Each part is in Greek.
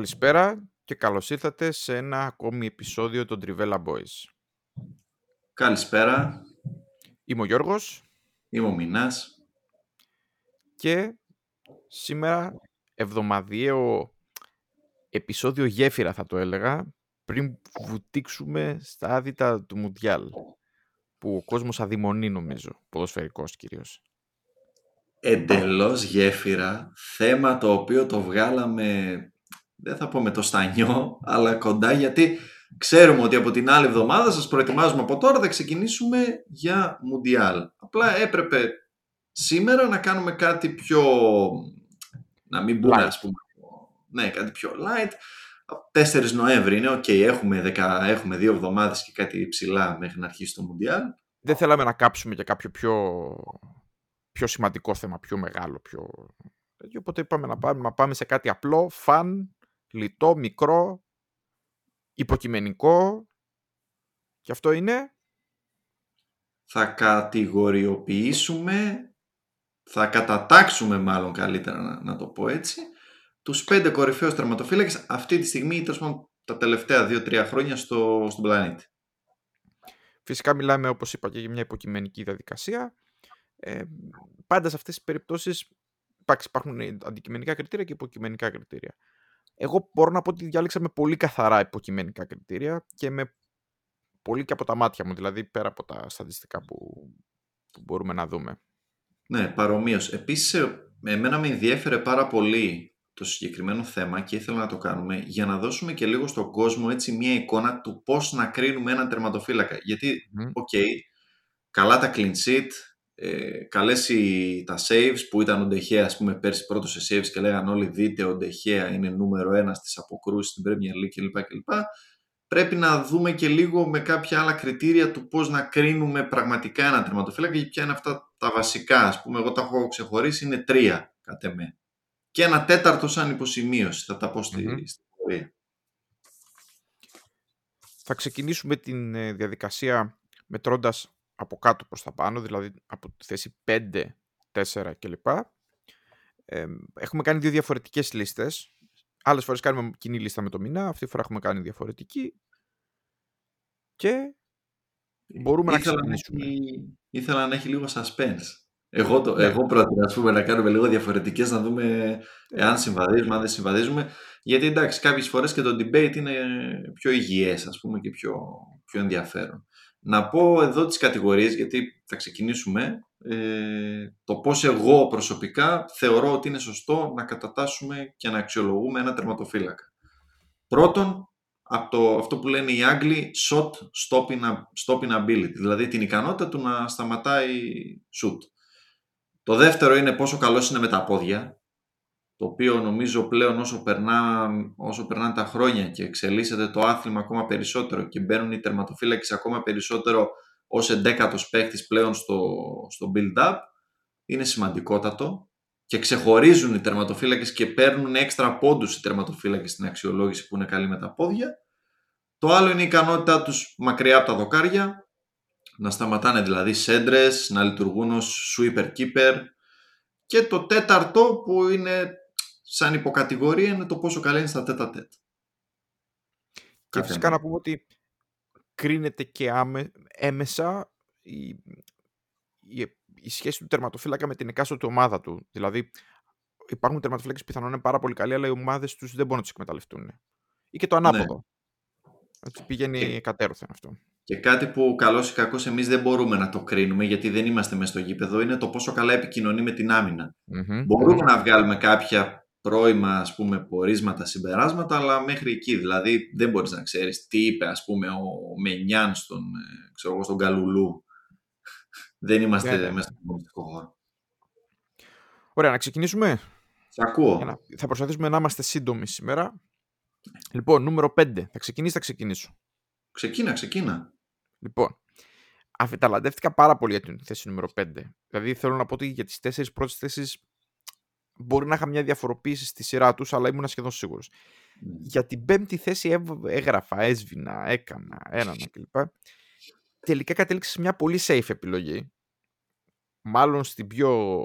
Καλησπέρα και καλώς ήρθατε σε ένα ακόμη επεισόδιο των Trivella Boys. Καλησπέρα, Είμαι ο Γιώργος είμαι ο Μινάς. και σήμερα εβδομαδιαίο επεισόδιο γέφυρα θα το έλεγα πριν βουτήξουμε στα άδυτα του Μουντιάλ που ο κόσμος αδειμονεί νομίζω, ποδοσφαιρικός κυρίως. Εντελώς γέφυρα, θέμα το οποίο το βγάλαμε, δεν θα πω με το στανιό, αλλά κοντά γιατί ξέρουμε ότι από την άλλη εβδομάδα σας προετοιμάζουμε από τώρα, θα ξεκινήσουμε για Μουντιάλ. Απλά έπρεπε σήμερα να κάνουμε κάτι πιο, να μην πούμε Light. ας πούμε, ναι κάτι πιο light. 4 Νοέμβρη είναι, οκ, έχουμε, δεκα- έχουμε δύο εβδομάδες και κάτι ψηλά μέχρι να αρχίσει το Μουντιάλ. Δεν θέλαμε να κάψουμε για κάποιο πιο, πιο σημαντικό θέμα, πιο μεγάλο, πιο... τέτοιο, Οπότε είπαμε να πάμε, να πάμε σε κάτι απλό, φαν, λιτό, μικρό, υποκειμενικό. Και αυτό είναι... θα κατηγοριοποιήσουμε, θα κατατάξουμε μάλλον καλύτερα να, να το πω έτσι, τους πέντε κορυφαίους τερματοφύλακες αυτή τη στιγμή ή τέλος πάντων τα τελευταία δύο-τρία χρόνια στο, στον πλανήτη. Φυσικά μιλάμε, όπως είπα, και για μια υποκειμενική διαδικασία. Ε, πάντα σε αυτές τις περιπτώσεις εντάξει, υπάρχουν αντικειμενικά κριτήρια και υποκειμενικά κριτήρια. Εγώ μπορώ να πω ότι διάλεξα με πολύ καθαρά υποκειμενικά κριτήρια και με πολύ και από τα μάτια μου, δηλαδή πέρα από τα στατιστικά που, που μπορούμε να δούμε. Ναι, παρομοίως. Επίσης, ε, εμένα με ενδιέφερε πάρα πολύ το συγκεκριμένο θέμα και ήθελα να το κάνουμε για να δώσουμε και λίγο στον κόσμο έτσι μια εικόνα του πώς να κρίνουμε έναν τερματοφύλακα. Γιατί Μμμ. οκ, καλά τα clean sheet, ε, καλές οι, τα saves που ήταν ο Ντεχέα ας πούμε πέρσι πρώτο σε saves και λέγανε όλοι δείτε ο Ντεχέα είναι νούμερο ένα στις αποκρούσεις στην Premier League κλπ. κλπ. Πρέπει να δούμε και λίγο με κάποια άλλα κριτήρια του πώς να κρίνουμε πραγματικά έναν τερματοφύλακα και ποια είναι αυτά τα βασικά. Ας πούμε, εγώ τα έχω ξεχωρίσει, είναι τρία κατ' εμέ. Και ένα τέταρτο σαν υποσημείωση, θα τα πω στη, Μμμ. στην πορεία. Θα ξεκινήσουμε την ε, διαδικασία μετρώντας από κάτω προς τα πάνω, δηλαδή από τη θέση 5, 4 κλπ. Ε, έχουμε κάνει δύο διαφορετικές λίστες. Άλλες φορές κάνουμε κοινή λίστα με το μήνα, αυτή τη φορά έχουμε κάνει διαφορετική. Και μπορούμε να ήθελα ξεκινήσουμε. έχει, ήθελα να έχει λίγο suspense. Εγώ, το, Ναι. εγώ πρότεινα ας πούμε, να κάνουμε λίγο διαφορετικές, να δούμε εάν συμβαδίζουμε, αν δεν συμβαδίζουμε. Γιατί εντάξει, κάποιες φορές και το debate είναι πιο υγιές, ας πούμε, και πιο, πιο ενδιαφέρον. Να πω εδώ τις κατηγορίες, γιατί θα ξεκινήσουμε. Ε, το πώς εγώ προσωπικά θεωρώ ότι είναι σωστό να κατατάσσουμε και να αξιολογούμε ένα τερματοφύλακα. Πρώτον, από το, αυτό που λένε οι Άγγλοι shot stopping, stopping ability, δηλαδή την ικανότητα του να σταματάει shoot. Το δεύτερο είναι πόσο καλός είναι με τα πόδια, το οποίο νομίζω πλέον όσο, περνά, όσο περνάνε τα χρόνια και εξελίσσεται το άθλημα ακόμα περισσότερο και μπαίνουν οι τερματοφύλακες ακόμα περισσότερο ως εντέκατος παίχτης πλέον στο, στο build-up, είναι σημαντικότατο και ξεχωρίζουν οι τερματοφύλακες και παίρνουν έξτρα πόντους οι τερματοφύλακες στην αξιολόγηση που είναι καλοί με τα πόδια. Το άλλο είναι η ικανότητά τους μακριά από τα δοκάρια, να σταματάνε δηλαδή σέντρες, να λειτουργούν ως sweeper keeper και το τέταρτο που είναι σαν υποκατηγορία είναι το πόσο καλά είναι στα τέτα τέτ. Και φυσικά να πούμε ότι κρίνεται και άμε, έμεσα η, η, η σχέση του τερματοφύλακα με την εκάστοτε ομάδα του. Δηλαδή, υπάρχουν τερματοφύλακες που πιθανόν είναι πάρα πολύ καλοί, αλλά οι ομάδες τους δεν μπορούν να τους εκμεταλλευτούν. Ή και το ανάποδο. Έτσι, πηγαίνει Και- κατέρωθεν αυτό. Και κάτι που καλώς ή κακώς εμείς δεν μπορούμε να το κρίνουμε γιατί δεν είμαστε μέσα στο γήπεδο είναι το πόσο καλά επικοινωνεί με την άμυνα. Μμμ. Μπορούμε να βγάλουμε κάποια πρώιμα ας πούμε πορίσματα, συμπεράσματα αλλά μέχρι εκεί δηλαδή δεν μπορείς να ξέρεις τι είπε ας πούμε ο Μενιάν στον, ε, ξέρω εγώ, στον Καλουλού. Δεν είμαστε Ναι, ναι. μέσα στον πολιτικό χώρο. Ωραία, να ξεκινήσουμε. ακούω. Θα προσπαθήσουμε να είμαστε σύντομοι σήμερα. Λοιπόν, νούμερο 5. Θα ξεκινήσεις, θα ξεκινήσω. Ξεκίνα, ξεκίνα. Λοιπόν, αφιταλαντεύτηκα πάρα πολύ για την θέση νούμερο 5. Δηλαδή θέλω να πω ότι για τις τέσσερις πρώτες θέσεις μπορεί να είχα μια διαφοροποίηση στη σειρά τους, αλλά ήμουν σχεδόν σίγουρος. Mm. Για την πέμπτη θέση έγραφα, έσβηνα, έκανα, έναν κλπ. Τελικά κατέληξε σε μια πολύ safe επιλογή. Μάλλον στην πιο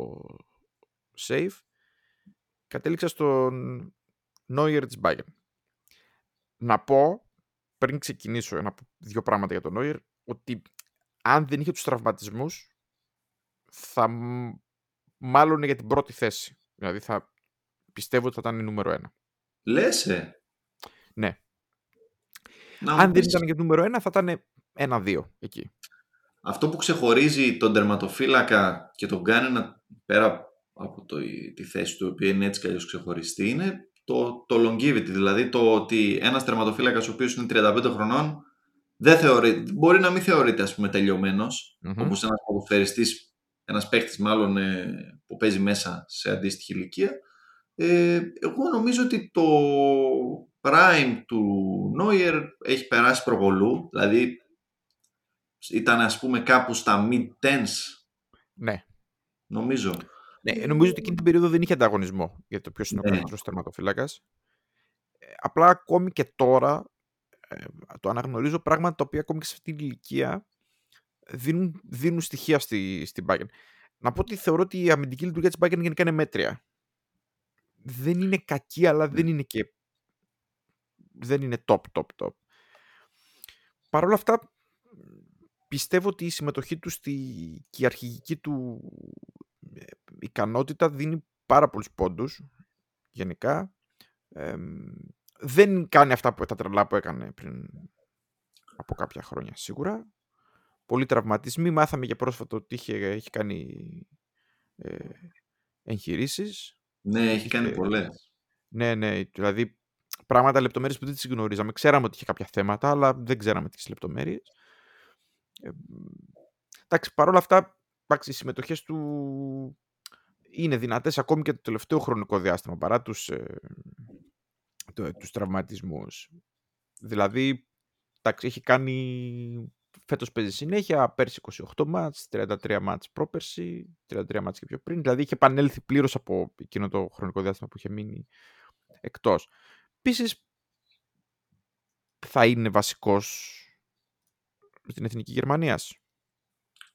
safe. Κατέληξα στον Neuer της Bayern. Να πω, πριν ξεκινήσω, να πω δύο πράγματα για τον Neuer, ότι αν δεν είχε τους τραυματισμούς, θα μάλλον για την πρώτη θέση. Δηλαδή θα πιστεύω ότι θα ήταν η νούμερο ένα. Λέσαι. Ναι. αν δεν ήταν για το νούμερο ένα, θα ήταν ένα-δύο εκεί. Αυτό που ξεχωρίζει τον τερματοφύλακα και τον κάνει να πέρα από το, τη θέση του, που είναι έτσι κι αλλιώς ξεχωριστή, είναι το, το longevity, δηλαδή το ότι ένας τερματοφύλακας ο οποίος είναι 35 χρονών δεν θεωρεί, μπορεί να μην θεωρείται ας πούμε τελειωμένος, mm-hmm. όπως ένας ποδοσφαιριστής, ένας παίχτης μάλλον ε, που παίζει μέσα σε αντίστοιχη ηλικία. Ε, εγώ νομίζω ότι το prime του Neuer έχει περάσει προβολού, δηλαδή ήταν ας πούμε κάπου στα mid-tens. Ναι. Νομίζω. Ναι, νομίζω ότι εκείνη την περίοδο δεν είχε ανταγωνισμό για το ποιος είναι ο ναι. καλύτερος τερματοφύλακας. Ε, απλά ακόμη και τώρα ε, το αναγνωρίζω πράγματα τα οποία ακόμη και σε αυτή την ηλικία δίνουν, δίνουν στοιχεία στη, στην Bayern. Να πω ότι θεωρώ ότι η αμυντική λειτουργία της Bayern γενικά είναι μέτρια. Δεν είναι κακή, αλλά δεν είναι και. Δεν είναι top, top, top. Παρ' όλα αυτά, πιστεύω ότι η συμμετοχή τους στη, και η αρχηγική του ε, ικανότητα δίνει πάρα πολλούς πόντους γενικά. δεν κάνει αυτά που, τα τρελά που έκανε πριν από κάποια χρόνια σίγουρα. Πολλοί τραυματισμοί. Μάθαμε για πρόσφατο ότι είχε, έχει κάνει ε, εγχειρήσεις. Ναι, έχει κάνει πολλές. Ναι, ναι. Δηλαδή πράγματα, λεπτομέρειες που δεν τις γνωρίζαμε. Ξέραμε ότι είχε κάποια θέματα, αλλά δεν ξέραμε τις λεπτομέρειες. Ε, εντάξει, παρόλα αυτά, εντάξει, οι συμμετοχές του είναι δυνατές ακόμη και το τελευταίο χρονικό διάστημα παρά τους, ε, το, τους τραυματισμούς. Δηλαδή, εντάξει, έχει κάνει... Φέτος παίζει συνέχεια, πέρσι 28 μάτς, 33 μάτς πρόπερσι, 33 μάτς και πιο πριν. Δηλαδή είχε επανέλθει πλήρως από εκείνο το χρονικό διάστημα που είχε μείνει εκτός. Επίσης, θα είναι βασικός στην Εθνική Γερμανίας.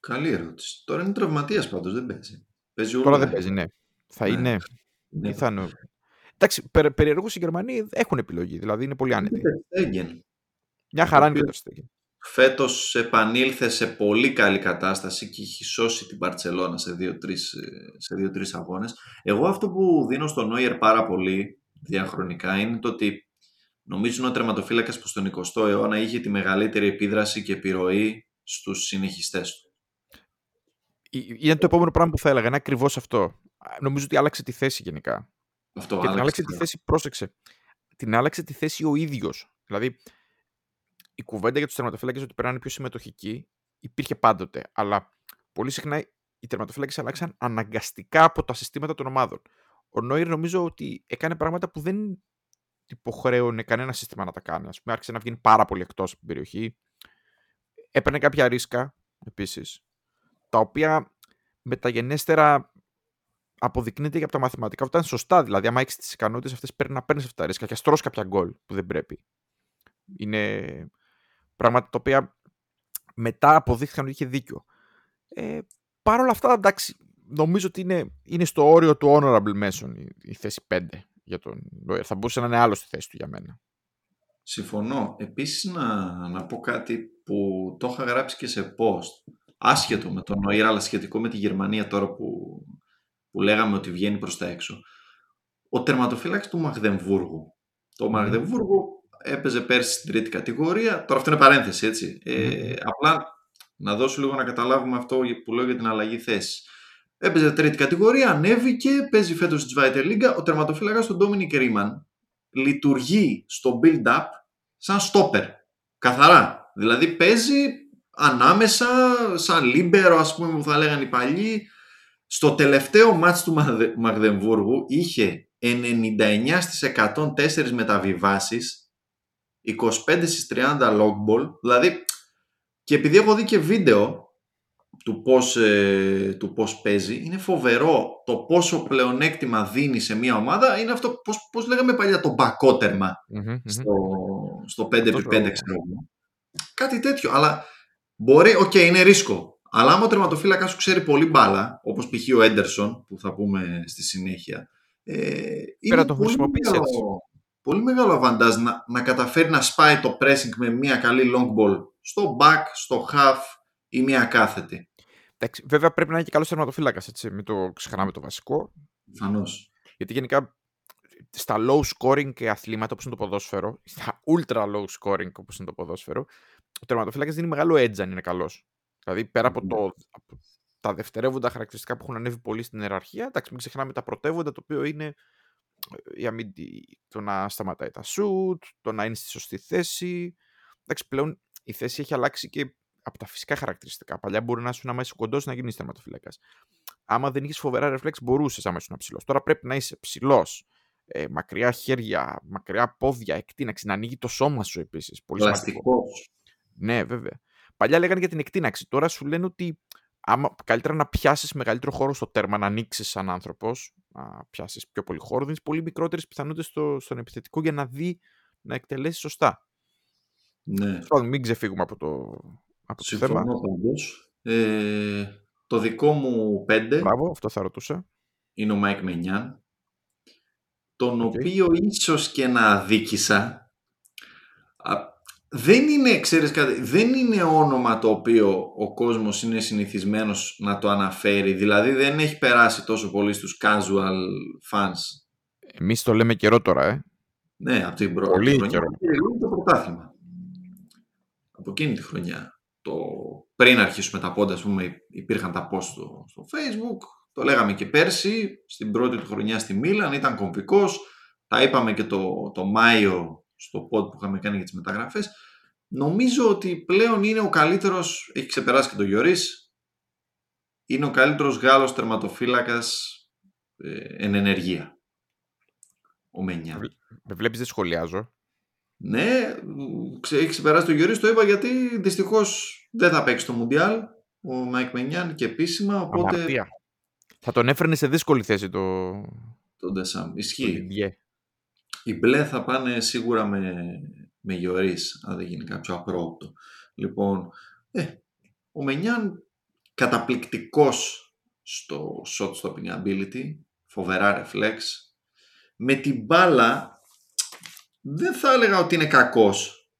Καλή ερώτηση. Τώρα είναι τραυματίας πάντως, δεν παίζει. παίζει Τώρα δεν παίζει, ναι. Θα ναι. είναι. Ναι. Θα είναι... Εντάξει, περ, περιεργώ οι Γερμανοί έχουν επιλογή, δηλαδή είναι πολύ άνετοι. Μια χαρά είναι το Στέγγεν. Φέτος επανήλθε σε πολύ καλή κατάσταση και έχει σώσει την Παρσελώνα σε δύο-τρεις σε δύο, αγώνες. Εγώ αυτό που δίνω στον Νόιερ πάρα πολύ διαχρονικά είναι το ότι Νομίζω ο τερματοφύλακας που στον 20ο αιώνα είχε τη μεγαλύτερη επίδραση και επιρροή στους συνεχιστές του. Είναι το επόμενο πράγμα που θα έλεγα. Είναι ακριβώς αυτό. Νομίζω ότι άλλαξε τη θέση γενικά. Αυτό, και την άλλαξε τη θέση, πρόσεξε. Την άλλαξε τη θέση ο ίδιος. Δηλαδή, η κουβέντα για τους τερματοφύλακες ότι περνάνε πιο συμμετοχικοί υπήρχε πάντοτε. Αλλά πολύ συχνά οι τερματοφύλακες αλλάξαν αναγκαστικά από τα συστήματα των ομάδων. Ο Νόιρ νομίζω ότι έκανε πράγματα που δεν υποχρέωνε κανένα σύστημα να τα κάνει. Α πούμε, άρχισε να βγαίνει πάρα πολύ εκτός από την περιοχή. Έπαιρνε κάποια ρίσκα επίσης, τα οποία μεταγενέστερα αποδεικνύεται και από τα μαθηματικά ότι ήταν σωστά. Δηλαδή, άμα έχεις τις ικανότητες αυτές, πρέπει να παίρνεις αυτά τα ρίσκα και αστρώ κάποια γκολ που δεν πρέπει. Είναι πράγματα τα οποία μετά αποδείχθηκαν ότι είχε δίκιο. Ε, Παρ' όλα αυτά, εντάξει, νομίζω ότι είναι, είναι στο όριο του honorable mention η, η θέση 5 για τον Λόιερ. Θα μπορούσε να είναι άλλο στη θέση του για μένα. Συμφωνώ. Επίσης να, να πω κάτι που το είχα γράψει και σε post. Άσχετο με τον Νόιερ, αλλά σχετικό με τη Γερμανία τώρα που, που λέγαμε ότι βγαίνει προς τα έξω. Ο τερματοφύλακας του Μαγδεμβούργου. Το mm. Μαγδεμβούργο έπαιζε πέρσι στην τρίτη κατηγορία. Τώρα αυτό είναι παρένθεση, έτσι. Ε, απλά να δώσω λίγο να καταλάβουμε αυτό που λέω για την αλλαγή θέση. Έπαιζε τρίτη κατηγορία, ανέβηκε, παίζει φέτος στη Zweite Liga. Ο τερματοφύλακας του Dominic Riemann λειτουργεί στο build-up σαν stopper. Καθαρά. Δηλαδή παίζει ανάμεσα, σαν λίμπερο, ας πούμε, που θα λέγανε οι παλιοί. Στο τελευταίο μάτς του Μαγδεμβούργου είχε 99 στις 104 μεταβιβάσεις, 25 στις 30 long ball, δηλαδή και επειδή έχω δει και βίντεο του πώς, ε, του πώς παίζει, είναι φοβερό το πόσο πλεονέκτημα δίνει σε μια ομάδα, είναι αυτό πώς, πώς λέγαμε παλιά το μπακοτερμα στο, στο 5x5 ξέρω Κάτι τέτοιο, αλλά μπορεί, OK, okay, είναι ρίσκο. Αλλά άμα ο τερματοφύλακάς σου ξέρει πολύ μπάλα, όπως π.χ. ο Έντερσον, που θα πούμε στη συνέχεια, ε, είναι το πολύ μεγάλο, πολύ μεγάλο αβαντάζ να, να καταφέρει να σπάει το pressing με μια καλή long ball στο back, στο half ή μια κάθετη. Εντάξει, βέβαια πρέπει να είναι και καλός τερματοφύλακας, έτσι. Μην το ξεχνάμε το βασικό. Προφανώς. Γιατί γενικά στα low scoring και αθλήματα όπως είναι το ποδόσφαιρο, στα ultra low scoring όπως είναι το ποδόσφαιρο, ο τερματοφύλακας δίνει μεγάλο edge αν είναι καλός. Δηλαδή πέρα από, το, από τα δευτερεύοντα χαρακτηριστικά που έχουν ανέβει πολύ στην ιεραρχία, εντάξει, μην ξεχνάμε τα πρωτεύοντα, το οποίο είναι ε, η αμυντι... το να σταματάει τα shoot, το να είναι στη σωστή θέση. Εντάξει, πλέον η θέση έχει αλλάξει και από τα φυσικά χαρακτηριστικά. Παλιά μπορεί να σου να είσαι κοντός να γίνεις τερματοφύλακα. Άμα δεν είχε φοβερά ρεφλέξ, μπορούσες να είσαι ψηλός. Τώρα πρέπει να είσαι ψηλός, ε, μακριά χέρια, μακριά πόδια, εκτείναξη, να ανοίγει το σώμα σου επίσης. Πλαστικός. Ναι, βέβαια. Παλιά λέγανε για την εκτείναξη. Τώρα σου λένε ότι άμα, καλύτερα να πιάσεις μεγαλύτερο χώρο στο τέρμα, να ανοίξεις σαν άνθρωπος, να πιάσεις πιο πολύ χώρο, δίνεις πολύ μικρότερες πιθανότητες στο, στον επιθετικό για να δει να εκτελέσει σωστά. Ναι. μην ξεφύγουμε από το, από το θέμα. Ε, το δικό μου πέντε. Μπράβο, αυτό θα ρωτούσα. Είναι ο Μάικ Μενιάν. Τον οποίο ίσως και να αδίκησα. Δεν είναι, ξέρεις κάτι, δεν είναι όνομα το οποίο ο κόσμος είναι συνηθισμένος να το αναφέρει. Δηλαδή δεν έχει περάσει τόσο πολύ στους casual fans. Εμείς το λέμε καιρό τώρα, ε. Ναι, από την πρώτη Πολύ καιρό. το πρωτάθλημα. Από εκείνη τη χρονιά το, πριν αρχίσουμε τα πόντα, ας πούμε, υπήρχαν τα post στο, στο facebook, το λέγαμε και πέρσι, στην πρώτη του χρονιά στη Μίλαν, ήταν κομβικός, τα είπαμε και το, το Μάιο στο pod που είχαμε κάνει για τις μεταγραφές. Νομίζω ότι πλέον είναι ο καλύτερος, έχει ξεπεράσει και το Γιωρίς, είναι ο καλύτερος Γάλλος τερματοφύλακας ε, εν ενεργεία. Ο Μενιάν. Με βλέπεις δεν σχολιάζω. Ναι, έχει ξεπεράσει το Γιώργη, το είπα γιατί δυστυχώς δεν θα παίξει το Μουντιάλ ο Μάικ Μενιάν και επίσημα. Οπότε... Αμαρτία. Θα τον έφερνε σε δύσκολη θέση το. Το Ντεσάμ. Ισχύει. Οι μπλε θα πάνε σίγουρα με, με αν δεν γίνει κάποιο απρόοπτο. Λοιπόν, ε, ο Μενιάν καταπληκτικός στο shot stopping ability, φοβερά reflex. Με την μπάλα δεν θα έλεγα ότι είναι κακός.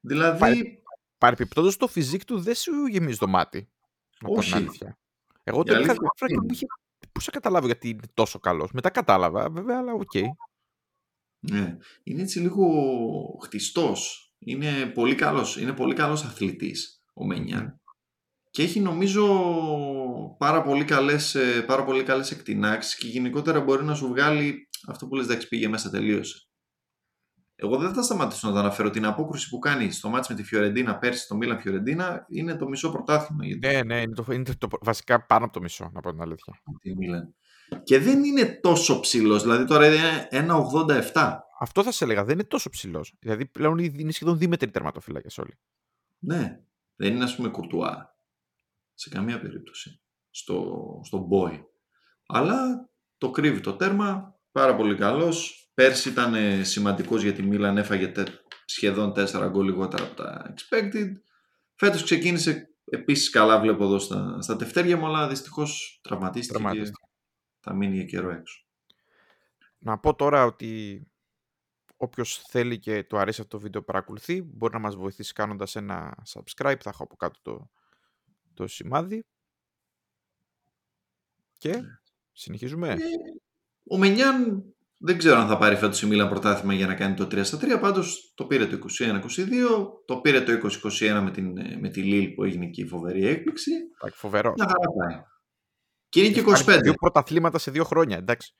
Δηλαδή... Παρεπιπτόντως το physique του δεν σου γεμίζει το μάτι. Να Όχι. αλήθεια. Εγώ το είχα και μου είχε... Πού σε καταλάβω γιατί είναι τόσο καλός. Μετά κατάλαβα βέβαια, αλλά OK. Okay. Ναι. Είναι έτσι λίγο χτιστός. Είναι πολύ καλός. Είναι πολύ καλός αθλητής ο Μενιάν. Και έχει νομίζω πάρα πολύ καλές, ε, πάρα πολύ καλές εκτινάξεις και γενικότερα μπορεί να σου βγάλει αυτό που λες εντάξει πήγε μέσα τελείωσε. Εγώ δεν θα σταματήσω να το αναφέρω. Την απόκρουση που κάνει στο μάτι με τη Φιωρεντίνα πέρσι, στο Μίλαν Φιωρεντίνα, είναι το μισό πρωτάθλημα. Γιατί... Ναι, ναι, είναι, το, είναι το, βασικά πάνω από το μισό, να πω την αλήθεια. Τη Μίλαν. Και δεν είναι τόσο ψηλός, δηλαδή τώρα είναι 1,87. Αυτό θα σε έλεγα, δεν είναι τόσο ψηλός. Δηλαδή πλέον είναι σχεδόν δίμετρη τερματοφύλακες όλοι. Ναι, δεν είναι ας πούμε κουρτουά. Σε καμία περίπτωση. Στο, στο boy. Αλλά το κρύβει το τέρμα, πάρα πολύ καλός Πέρσι ήταν ε, σημαντικός για τη Μίλαν, έφαγε σχεδόν 4 γκολ λιγότερα από τα expected. Φέτος ξεκίνησε επίσης καλά βλέπω εδώ στα, στα τευτέρια μου, αλλά δυστυχώς τραυματίστηκε και θα μείνει για καιρό έξω. Να πω τώρα ότι όποιος θέλει και το αρέσει αυτό το βίντεο παρακολουθεί, μπορεί να μας βοηθήσει κάνοντας ένα subscribe, θα έχω από κάτω το, το σημάδι. Και ναι. συνεχίζουμε. Ε, ο Μενιάν δεν ξέρω αν θα πάρει φέτος η Μίλαν πρωτάθλημα για να κάνει το 3 στα 3. Πάντως το πήρε το 21-22, το πήρε το 2021 με, την, με τη Λίλ που έγινε και η φοβερή έκπληξη. Φοβερός. Να χαρά πάει. Και είναι και 25. Δύο πρωταθλήματα σε δύο χρόνια, εντάξει.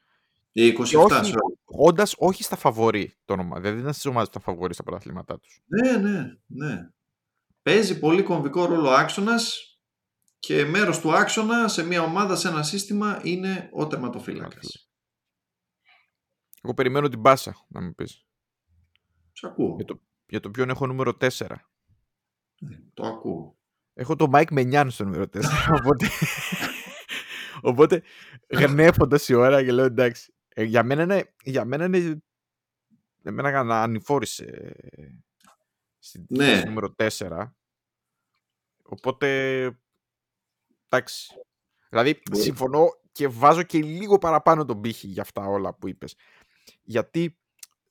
Και 27, Όντα όχι στα φαβορή το όνομα. Δεν ήταν στις ομάδες που ήταν φαβορή στα πρωταθλήματά τους. Ναι, ναι, ναι. Παίζει πολύ κομβικό ρόλο άξονας και μέρος του άξονα σε μια ομάδα, σε ένα σύστημα είναι ο τερματοφύλακας. Εγώ περιμένω την πάσα να μου πεις. Σε ακούω. Για το, για το ποιον έχω νούμερο 4. Ναι, το ακούω. Έχω το Mike Μενιάν στο νούμερο 4. οπότε, οπότε γνέφοντας η ώρα και λέω εντάξει. Ε, για μένα είναι, για μένα είναι εμένα να ανηφόρησε στην Ναι. νούμερο 4. Οπότε, εντάξει. Δηλαδή, Μπορεί. συμφωνώ και βάζω και λίγο παραπάνω τον πύχη για αυτά όλα που είπες. Γιατί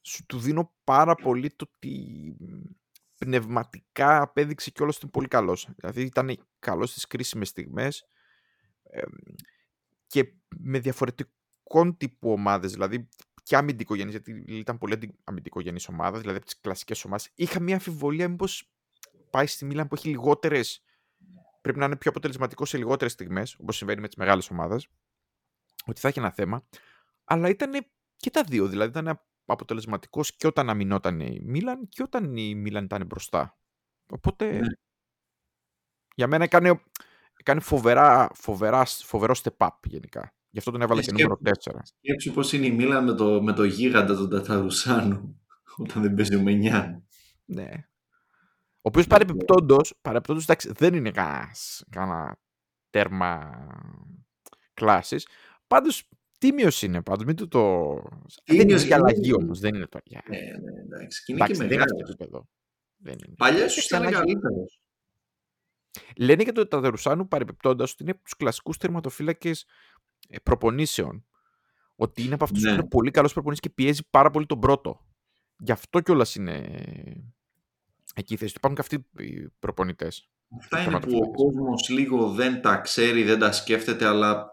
σου του δίνω πάρα πολύ το ότι πνευματικά απέδειξε και όλος ήταν πολύ καλός. Δηλαδή ήταν καλός στις κρίσιμες στιγμές εμ, και με διαφορετικών τύπου ομάδες. Δηλαδή και αμυντικογενής, γιατί ήταν πολύ αντι- αμυντικογενής ομάδα, δηλαδή από τις κλασικές ομάδες. Είχα μια αμφιβολία μήπως πάει στη Μίλαν που έχει λιγότερες πρέπει να είναι πιο αποτελεσματικός σε λιγότερες στιγμές, όπως συμβαίνει με τις μεγάλες ομάδες, ότι θα έχει ένα θέμα. Αλλά ήταν και τα δύο, δηλαδή ήταν αποτελεσματικός και όταν αμυνόταν η Μίλαν και όταν η Μίλαν ήταν μπροστά. Οπότε, Ναι. για μένα έκανε, έκανε φοβερά, φοβερά, φοβερό step up γενικά. Γι' αυτό τον έβαλα Ε, και νούμερο 4. Σκέψου πώς είναι η Μίλαν με το, με το γίγαντα τον Ταταρουσάνου όταν δεν παίζει ο Μενιάν. Ναι. Ο οποίος παρεπιπτόντω, παρεπιπτόντως, εντάξει, δεν είναι κανένας, κανένα τέρμα κλάσης. Πάντως, τίμιος είναι πάντως. Μην του το. δεν είναι Τίμιος για αλλαγή είναι. όμως. Δεν είναι το. Για... Ναι, ναι, εντάξει. Και είναι εντάξει, και δεν είναι αυτό μεγάλος. το επίπεδο. Δεν είναι. Παλιά Δεν σου έχει ήταν ανάγκη. Καλύτερος. Λένε για τον Ταδερουσάνου παρεπιπτόντω ότι είναι από τους κλασικούς τερματοφύλακε προπονήσεων. Ότι είναι από αυτούς Ναι. που είναι πολύ καλός προπονητής και πιέζει πάρα πολύ τον πρώτο. Γι' αυτό κιόλας είναι εκεί η θέση του. Υπάρχουν και αυτοί οι προπονητές. Αυτά είναι που ο κόσμος λίγο δεν τα ξέρει, δεν τα σκέφτεται, αλλά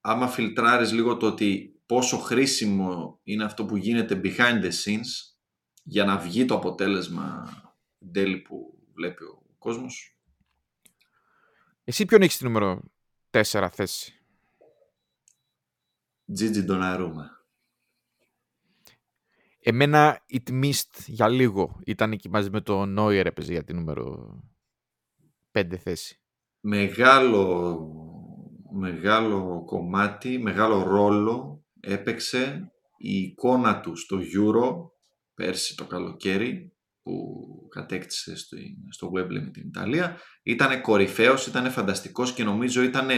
άμα φιλτράρεις λίγο το ότι πόσο χρήσιμο είναι αυτό που γίνεται behind the scenes για να βγει το αποτέλεσμα εν τέλει που βλέπει ο κόσμος. Εσύ ποιον έχεις στη νούμερο 4 θέση; Gigi Donnarumma. Εμένα it missed για λίγο. Ήταν εκεί μαζί με το Neuer έπαιζε για τη νούμερο 5 θέση. Μεγάλο, μεγάλο κομμάτι, μεγάλο ρόλο έπαιξε η εικόνα του στο Euro πέρσι το καλοκαίρι που κατέκτησε στο, στο Wembley με την Ιταλία. Ήτανε κορυφαίος, ήταν φανταστικός και νομίζω ήταν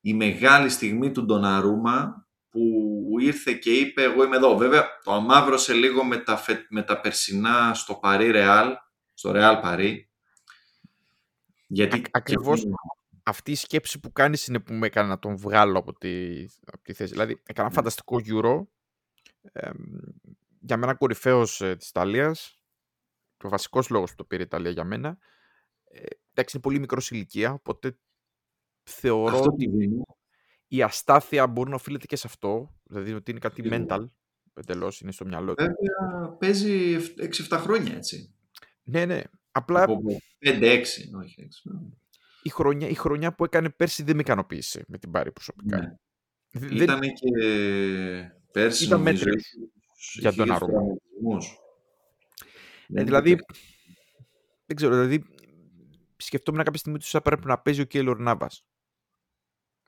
η μεγάλη στιγμή του Ντοναρούμα που ήρθε και είπε εγώ είμαι εδώ. Βέβαια το αμάβρωσε λίγο με τα, φε- με τα περσινά στο Παρί Ρεάλ, στο Ρεάλ Παρί. Γιατί Α- ακριβώς. Αυτή η σκέψη που κάνεις είναι που με έκανε να τον βγάλω από τη, από τη θέση. Δηλαδή, έκανα Ναι. φανταστικό Euro. εμ, για μένα κορυφαίος ε, της Ιταλίας. Το βασικός λόγος που το πήρε η Ιταλία για μένα. Ε, εντάξει, είναι πολύ μικρός ηλικία, οπότε θεωρώ Αυτό ότι που δίνει. η αστάθεια μπορεί να οφείλεται και σε αυτό. Δηλαδή ότι είναι κάτι Σίγουρα. mental. Εντελώς είναι στο μυαλό του. Βέβαια παίζει 6-7 χρόνια έτσι. Ναι, ναι. Απλά Από 5-6, όχι 6. η χρονιά, η χρονιά που έκανε πέρσι δεν με ικανοποίησε με την Πάρη προσωπικά. Ναι. Δε- δεν- Ήταν και πέρσι Ήταν νομίζω, μέτριος είχε για τον και Άρωμα. τραυματισμούς. Ε, Δεν δηλαδή, είχε- δεν ξέρω, δηλαδή σκεφτόμουν κάποια στιγμή ότι θα πρέπει να παίζει ο Κέιλορ Νάβας.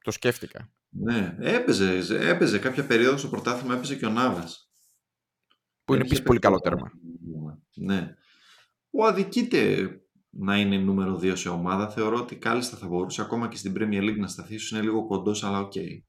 Το σκέφτηκα. Ναι, έπαιζε, έπαιζε κάποια περίοδο στο πρωτάθλημα, έπαιζε και ο Νάβας. Που είναι Είχε επίσης πολύ καλό παίξει τέρμα. Ναι. Ο αδικείται να είναι νούμερο 2 σε ομάδα. Θεωρώ ότι κάλλιστα θα μπορούσε ακόμα και στην Premier League να σταθεί. Ίσως είναι λίγο κοντός, αλλά οκ. Είναι,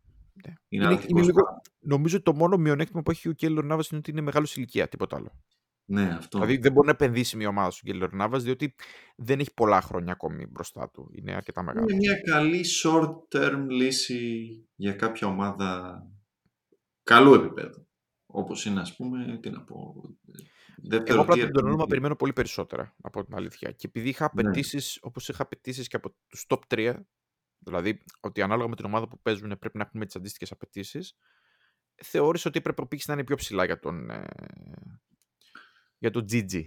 Είναι- αληθικός είναι λίγο- πάρα. Νομίζω ότι το μόνο μειονέκτημα που έχει ο Κέιλορ Νάβας είναι ότι είναι μεγάλος σε ηλικία, τίποτα άλλο. Ναι, αυτό. Δηλαδή δεν μπορεί να επενδύσει μια ομάδα στον Κέιλορ Νάβας, διότι δεν έχει πολλά χρόνια ακόμη μπροστά του. Είναι αρκετά μεγάλο. Είναι μια καλή short-term λύση για κάποια ομάδα καλού επίπεδου. Όπως είναι, ας πούμε, τι να πω, δεύτερο Εγώ απλά tier τον Donnarumma team. περιμένω πολύ περισσότερα, από την αλήθεια. Και επειδή είχα Ναι. απαιτήσεις, όπως είχα απαιτήσεις και από τους top 3, δηλαδή ότι ανάλογα με την ομάδα που παίζουν πρέπει να έχουμε τις αντίστοιχες απαιτήσεις, θεώρησα ότι έπρεπε ο πύχη να είναι πιο ψηλά για τον, ε, για τον GG.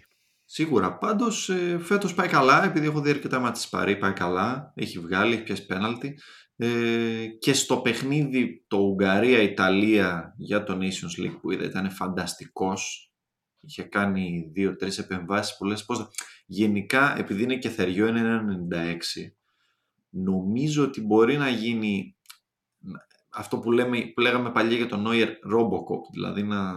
Σίγουρα. Πάντως ε, φέτος πάει καλά, επειδή έχω δει αρκετά μάτια της Παρή, πάει καλά. Έχει βγάλει, έχει πιάσει πέναλτι. Ε, και στο παιχνίδι το Ουγγαρία-Ιταλία για το Nations League που είδα ήταν φανταστικός. Είχε κάνει δύο-τρεις επεμβάσεις, πολλές. Πώς... Γενικά, επειδή είναι και θεριό, είναι ένα 96. νομίζω ότι μπορεί να γίνει αυτό που, λέμε, που λέγαμε παλιά για τον Neuer Robocop, δηλαδή να,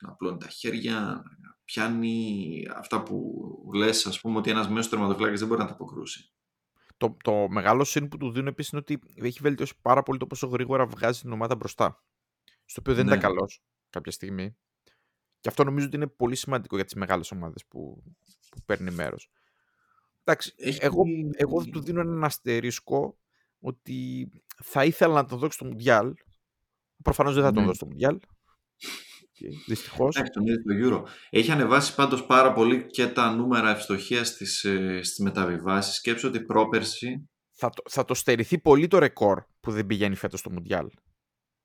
να απλώνει τα χέρια, να πιάνει αυτά που λες, ας πούμε, ότι ένας μέσος τερματοφυλάκης δεν μπορεί να τα αποκρούσει. Το, το μεγάλο σύν που του δίνουν επίσης είναι ότι έχει βελτιώσει πάρα πολύ το πόσο γρήγορα βγάζει την ομάδα μπροστά. Στο οποίο δεν ναι. ήταν καλός κάποια στιγμή. Και αυτό νομίζω ότι είναι πολύ σημαντικό για τις μεγάλες ομάδες που, που παίρνει μέρος. Εντάξει, εγώ, εγώ του δίνω έναν αστερίσκο ότι θα ήθελα να τον δώσει στο Μουντιάλ. Προφανώς δεν θα τον ναι. δώσει στο Μουντιάλ. Δυστυχώς. το Έχει ανεβάσει πάντως πάρα πολύ και τα νούμερα ευστοχίας στι ε, μεταβιβάσεις. Σκέψω ότι πρόπερση. Θα το, θα το στερηθεί πολύ το ρεκόρ που δεν πηγαίνει φέτος στο Μουντιάλ.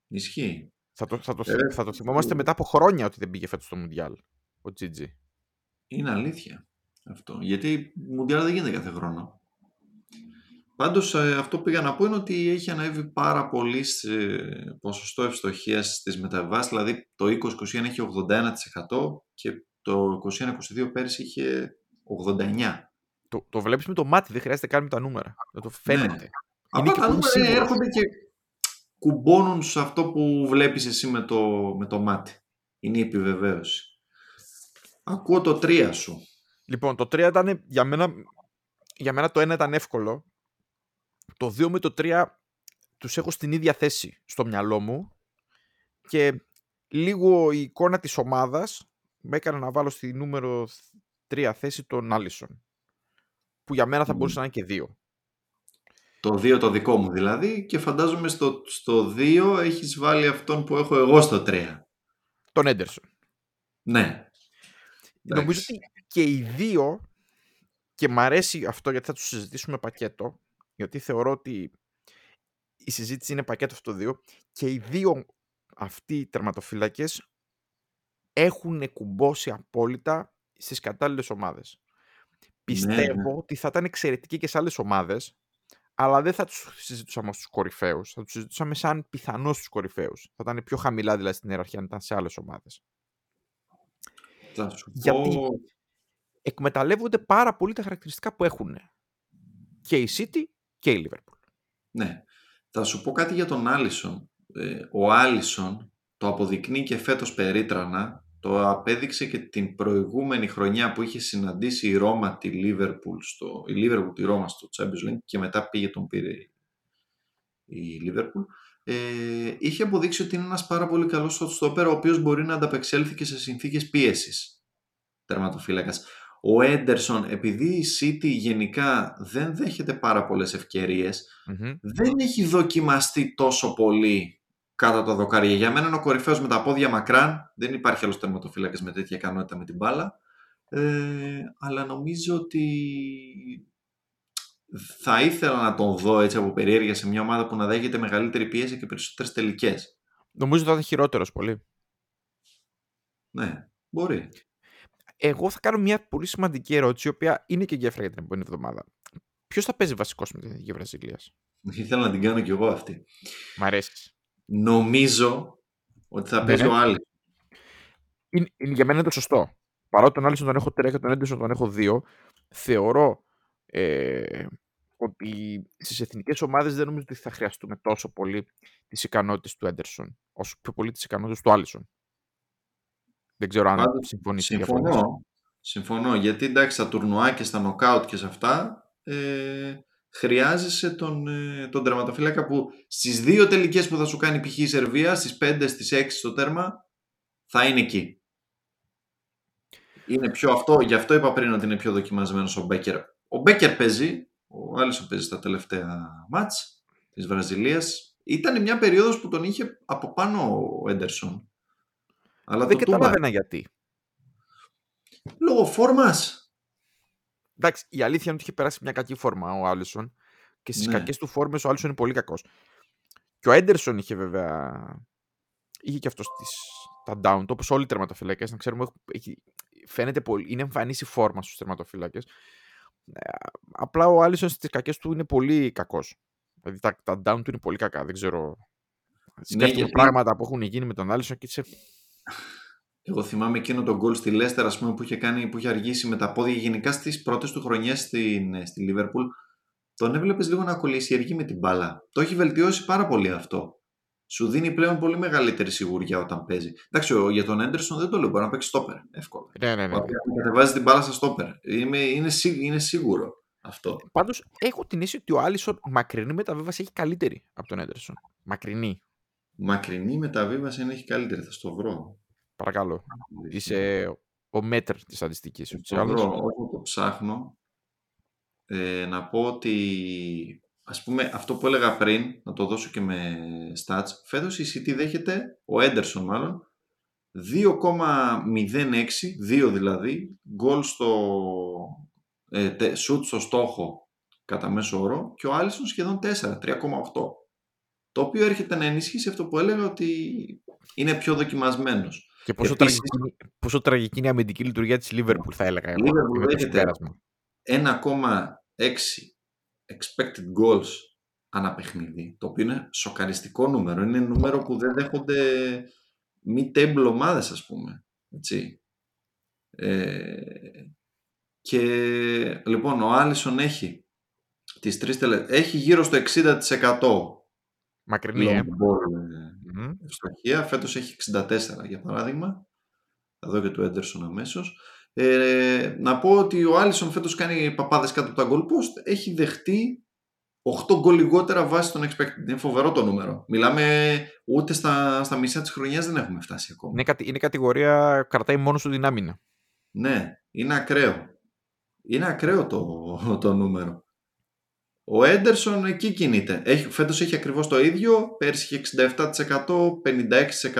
Ισχύει. Θα το, θα το, ε, θα το θυμόμαστε μετά από χρόνια ότι δεν πήγε φέτος στο Μουντιάλ. Ο Τζίτζι. Είναι αλήθεια αυτό. Γιατί Μουντιάλ δεν γίνεται κάθε χρόνο. Πάντως ε, αυτό που πήγα να πω είναι ότι έχει ανέβει πάρα πολύ σε ποσοστό ευστοχίας στις μεταβάσεις, δηλαδή το 2021 έχει 81% και το 2021-2022 πέρυσι είχε 89%. Το, το βλέπεις με το μάτι, δεν χρειάζεται καν με τα νούμερα. Δεν το φαίνεται. Ναι. Απλά τα νούμερα έρχονται και κουμπώνουν σε αυτό που βλέπεις εσύ με το, με το μάτι. Είναι η επιβεβαίωση. Ακούω το 3 σου. Λοιπόν, το 3 ήταν για μένα, για μένα το 1 ήταν εύκολο το 2 με το 3 τους έχω στην ίδια θέση στο μυαλό μου και λίγο η εικόνα της ομάδας με έκανε να βάλω στη νούμερο 3 θέση τον Άλισον που για μένα θα μπορούσε να είναι και 2. Το 2 το δικό μου δηλαδή και φαντάζομαι στο, στο 2 έχεις βάλει αυτόν που έχω εγώ στο 3. Τον Έντερσον. Ναι. Νομίζω ότι και οι δύο και μ' αρέσει αυτό γιατί θα τους συζητήσουμε πακέτο γιατί θεωρώ ότι η συζήτηση είναι πακέτο αυτό το δύο και οι δύο αυτοί οι τερματοφύλακες έχουν κουμπώσει απόλυτα στις κατάλληλες ομάδες. Ναι, Πιστεύω ναι. ότι θα ήταν εξαιρετικοί και σε άλλες ομάδες, αλλά δεν θα τους συζητούσαμε στους κορυφαίους. Θα τους συζητούσαμε σαν πιθανό στους κορυφαίους. Θα ήταν πιο χαμηλά δηλαδή στην ιεραρχία αν ήταν σε άλλες ομάδες. Γιατί εκμεταλλεύονται πάρα πολύ τα χαρακτηριστικά που έχουν και η City και η Liverpool. Ναι. Θα σου πω κάτι για τον Άλισον. Ε, ο Άλισον το αποδεικνύει και φέτος περίτρανα, το απέδειξε και την προηγούμενη χρονιά που είχε συναντήσει η Ρώμα τη Liverpool, στο, η Liverpool τη Ρώμα στο Champions League και μετά πήγε τον πήρε η Liverpool. Ε, είχε αποδείξει ότι είναι ένας πάρα πολύ καλός στόπερ ο οποίος μπορεί να ανταπεξέλθει και σε συνθήκες πίεσης τερματοφύλακας. Ο Έντερσον, επειδή η City γενικά δεν δέχεται πάρα πολλές δεν έχει δοκιμαστεί τόσο πολύ κάτω τα δοκάρια. Για μένα είναι ο κορυφαίος με τα πόδια μακράν. Δεν υπάρχει άλλος τερματοφύλακας με τέτοια ικανότητα με την μπάλα. Ε, αλλά νομίζω ότι θα ήθελα να τον δω έτσι από περιέργεια σε μια ομάδα που να δέχεται μεγαλύτερη πίεση και περισσότερες τελικές. Νομίζω ότι θα είναι χειρότερος πολύ. Ναι, μπορεί. Εγώ θα κάνω μια πολύ σημαντική ερώτηση, η οποία είναι και γέφυρα για την επόμενη εβδομάδα. Ποιος θα παίζει βασικός με την Εθνική Βραζιλία; Ήθελα να την κάνω κι εγώ αυτή. Μ' αρέσεις. Νομίζω ότι θα ναι, παίζει ναι. ο Άλλη. Είναι, είναι, για μένα είναι το σωστό. Παρότι τον Άλλη τον έχω τρία και τον Έντερσον τον έχω δύο, θεωρώ ε, ότι στις εθνικές ομάδες δεν νομίζω ότι θα χρειαστούμε τόσο πολύ τις ικανότητες του Έντερσον, όσο πιο πολύ τις ικανότητες του Άλισον. Δεν ξέρω αν συμφωνείς. Συμφωνώ. Συμφωνώ. Γιατί εντάξει, στα τουρνουά και στα νοκάουτ και σε αυτά ε, χρειάζεσαι τον, ε, τον τερματοφύλακα που στις δύο τελικές που θα σου κάνει π.χ. η Σερβία, στις 5, στις 6 στο τέρμα, θα είναι εκεί. Είναι πιο αυτό, γι' αυτό είπα πριν ότι είναι πιο δοκιμασμένος ο Μπέκερ. Ο Μπέκερ παίζει, ο Άλισο παίζει στα τελευταία μάτς της Βραζιλίας. Ήταν μια περίοδος που τον είχε από πάνω ο Έντερσον. Αλλά δεν καταλάβαινα γιατί. Λόγω φόρμας. Εντάξει, η αλήθεια είναι ότι είχε περάσει μια κακή φόρμα ο Άλισον και στις ναι. κακές του φόρμες ο Άλισον είναι πολύ κακός. Και ο Έντερσον είχε βέβαια. είχε και αυτός τις... τα down, όπως όλοι οι τερματοφυλακέ. Να ξέρουμε, έχει... φαίνεται πολύ. είναι εμφανής η φόρμα στους τερματοφυλακέ. Ε, απλά ο Άλισον στις κακές του είναι πολύ κακός. Δηλαδή τα, τα down του είναι πολύ κακά. Δεν ξέρω. Ναι, γιατί... πράγματα που έχουν γίνει με τον Άλισον και σε εγώ θυμάμαι εκείνο τον γκολ στη Λέστερ που είχε, κάνει, που είχε αργήσει με τα πόδια γενικά στις πρώτες του χρονιές στην, στη Λίβερπουλ τον έβλεπες λίγο να κολλήσει με την μπάλα. Το έχει βελτιώσει πάρα πολύ αυτό. Σου δίνει πλέον πολύ μεγαλύτερη σιγουριά όταν παίζει. Εντάξει, για τον Έντερσον δεν το λέω. Μπορεί να παίξει στόπερ εύκολα. Ναι, ναι, ναι. Κατεβάζει την μπάλα στα στόπερ. Είναι, είναι, είναι σίγουρο αυτό. Πάντως έχω την αίσθηση ότι ο Άλισον μακρινή μεταβίβαση έχει καλύτερη από τον Έντερσον. Μακρινή. Μακρινή μεταβίβαση είναι έχει καλύτερη. Θα στο βρω. Παρακαλώ. Είσαι ο μέτρ της στατιστικής. Θα βρω. Όσο το ψάχνω, ε, να πω ότι ας πούμε αυτό που έλεγα πριν, να το δώσω και με stats, φέτος η City δέχεται, ο Έντερσον μάλλον, 2,06, 2 δηλαδή, γκολ στο ε, shoot στο στόχο κατά μέσο όρο και ο Άλισον σχεδόν 4, 3,8. Το οποίο έρχεται να ενισχύσει αυτό που έλεγα ότι είναι πιο δοκιμασμένος. Και πόσο, Επίσης, τραγική, πόσο τραγική είναι η αμυντική λειτουργία της Liverpool θα έλεγα. Η Liverpool δέχεται 1,6 expected goals ανά παιχνίδι, το οποίο είναι σοκαριστικό νούμερο. Είναι νούμερο που δεν δέχονται μη τέμπλ ομάδες, ας πούμε. Έτσι. Ε, και λοιπόν, ο Άλισον έχει τις τρεις τελε... έχει γύρω στο 60% Μακρινή, ε. ευστοχία. Φέτος έχει 64, για παράδειγμα. Θα δω και του Έντερσον αμέσως. Ε, να πω ότι ο Άλισον φέτος κάνει παπάδες κάτω από τα goal post. Έχει δεχτεί 8 γκολ λιγότερα βάσει των expected. Είναι φοβερό το νούμερο. Μιλάμε ούτε στα, στα μισά της χρονιάς δεν έχουμε φτάσει ακόμα. Είναι, είναι κατηγορία κρατάει μόνος σου την άμυνα. Ναι, είναι ακραίο. Είναι ακραίο το, το νούμερο. Ο Έντερσον εκεί κινείται. Έχει, φέτος έχει ακριβώς το ίδιο. Πέρσι είχε 67%, 56%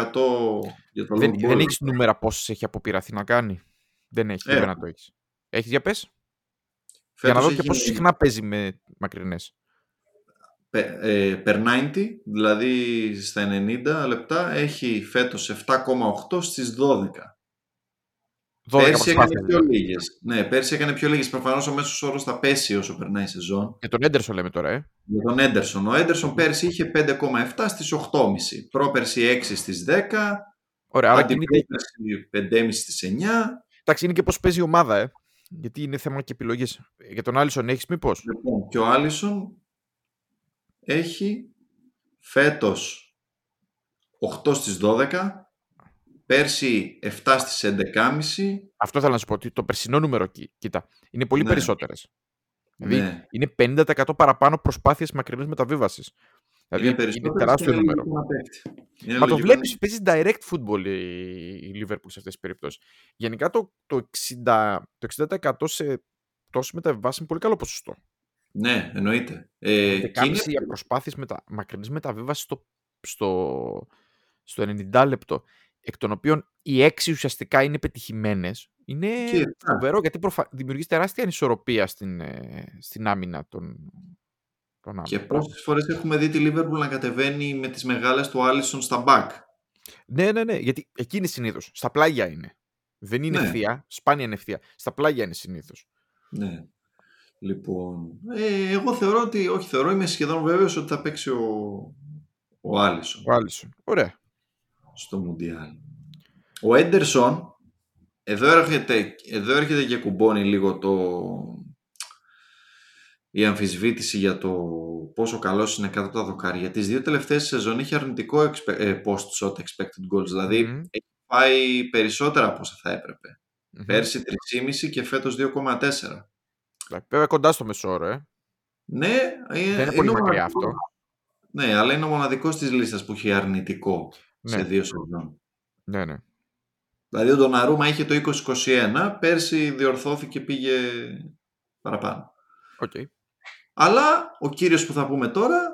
για το Δεν, δεν έχεις νούμερα πόσες έχει αποπειραθεί να κάνει. Δεν έχει, δεν να το έχεις. Έχεις για πες. για να δω και πόσο συχνά παίζει με μακρινές. Ε, per 90, δηλαδή στα 90 λεπτά, έχει φέτος 7,8 στις 12. 12 πέρσι έκανε πιο λίγες. Ναι, πέρσι έκανε πιο λίγες. Προφανώς ο μέσος όρος θα πέσει όσο περνάει η σεζόν. Για τον Έντερσον λέμε τώρα, ε. Για τον Έντερσον. Ο Έντερσον πέρσι είχε 5,7 στις 8,5. Πρόπερσι 6 στις 10. Ωραία, άρα κινείται. 5,5 στις 9. Εντάξει, είναι και πώς παίζει η ομάδα, ε. Γιατί είναι θέμα και επιλογές. Για τον Άλισον έχεις μήπως; Λοιπόν, και ο Άλισον έχει φέτος 8 στις 12, πέρσι 7 στις 11.30. Αυτό θέλω να σου πω, ότι το περσινό νούμερο, κοίτα, είναι πολύ ναι. περισσότερες. Δηλαδή ναι. είναι 50% παραπάνω προσπάθειες μακρινής μεταβίβασης. Δηλαδή είναι, είναι τεράστιο νούμερο. Μα το βλέπεις, παίζει direct football η, Liverpool σε αυτές τις περιπτώσεις. Γενικά το, το 60%, το 60% σε τόσες μεταβιβάσεις είναι πολύ καλό ποσοστό. Ναι, εννοείται. Ε, και είναι... προσπάθειες μετα... μακρινής μεταβίβασης στο, στο, στο 90 λεπτό, εκ των οποίων οι έξι ουσιαστικά είναι πετυχημένες. Είναι φοβερό γιατί προφα... δημιουργείς τεράστια ανισορροπία στην, ε, στην άμυνα των, και πόσες φορές έχουμε δει τη Liverpool να κατεβαίνει με τις μεγάλες του Άλισον στα back. Ναι, ναι, ναι. Γιατί εκεί είναι συνήθως. Στα πλάγια είναι. Δεν είναι ναι. ευθεία. Σπάνια είναι ευθεία. Στα πλάγια είναι συνήθως. Ναι. Λοιπόν. Ε, εγώ θεωρώ ότι. Όχι, θεωρώ, είμαι σχεδόν βέβαιος ότι θα παίξει ο, ο Άλισον. Ο Άλισον. Ωραία. Στο Μουντιάλ. Ο Έντερσον. Εδώ έρχεται, εδώ έρχεται και κουμπώνει λίγο το, η αμφισβήτηση για το πόσο καλός είναι κάτω τα δοκάρια. Τις δύο τελευταίες σεζόν είχε αρνητικό ε, post shot expected goals, δηλαδή έχει πάει περισσότερα από όσα θα έπρεπε. Mm-hmm. Πέρσι 3,5 και φέτος 2,4. Βέβαια κοντά στο μεσόρο, ε. Ναι, ε, δεν είναι, πολύ μακριά αυτό. Ναι, αλλά είναι ο μοναδικός της λίστας που έχει αρνητικό ναι. σε δύο σεζόν. Ναι, ναι. Δηλαδή ο Ντοναρούμα είχε το 2021, πέρσι διορθώθηκε πήγε παραπάνω. Okay. Αλλά ο κύριος που θα πούμε τώρα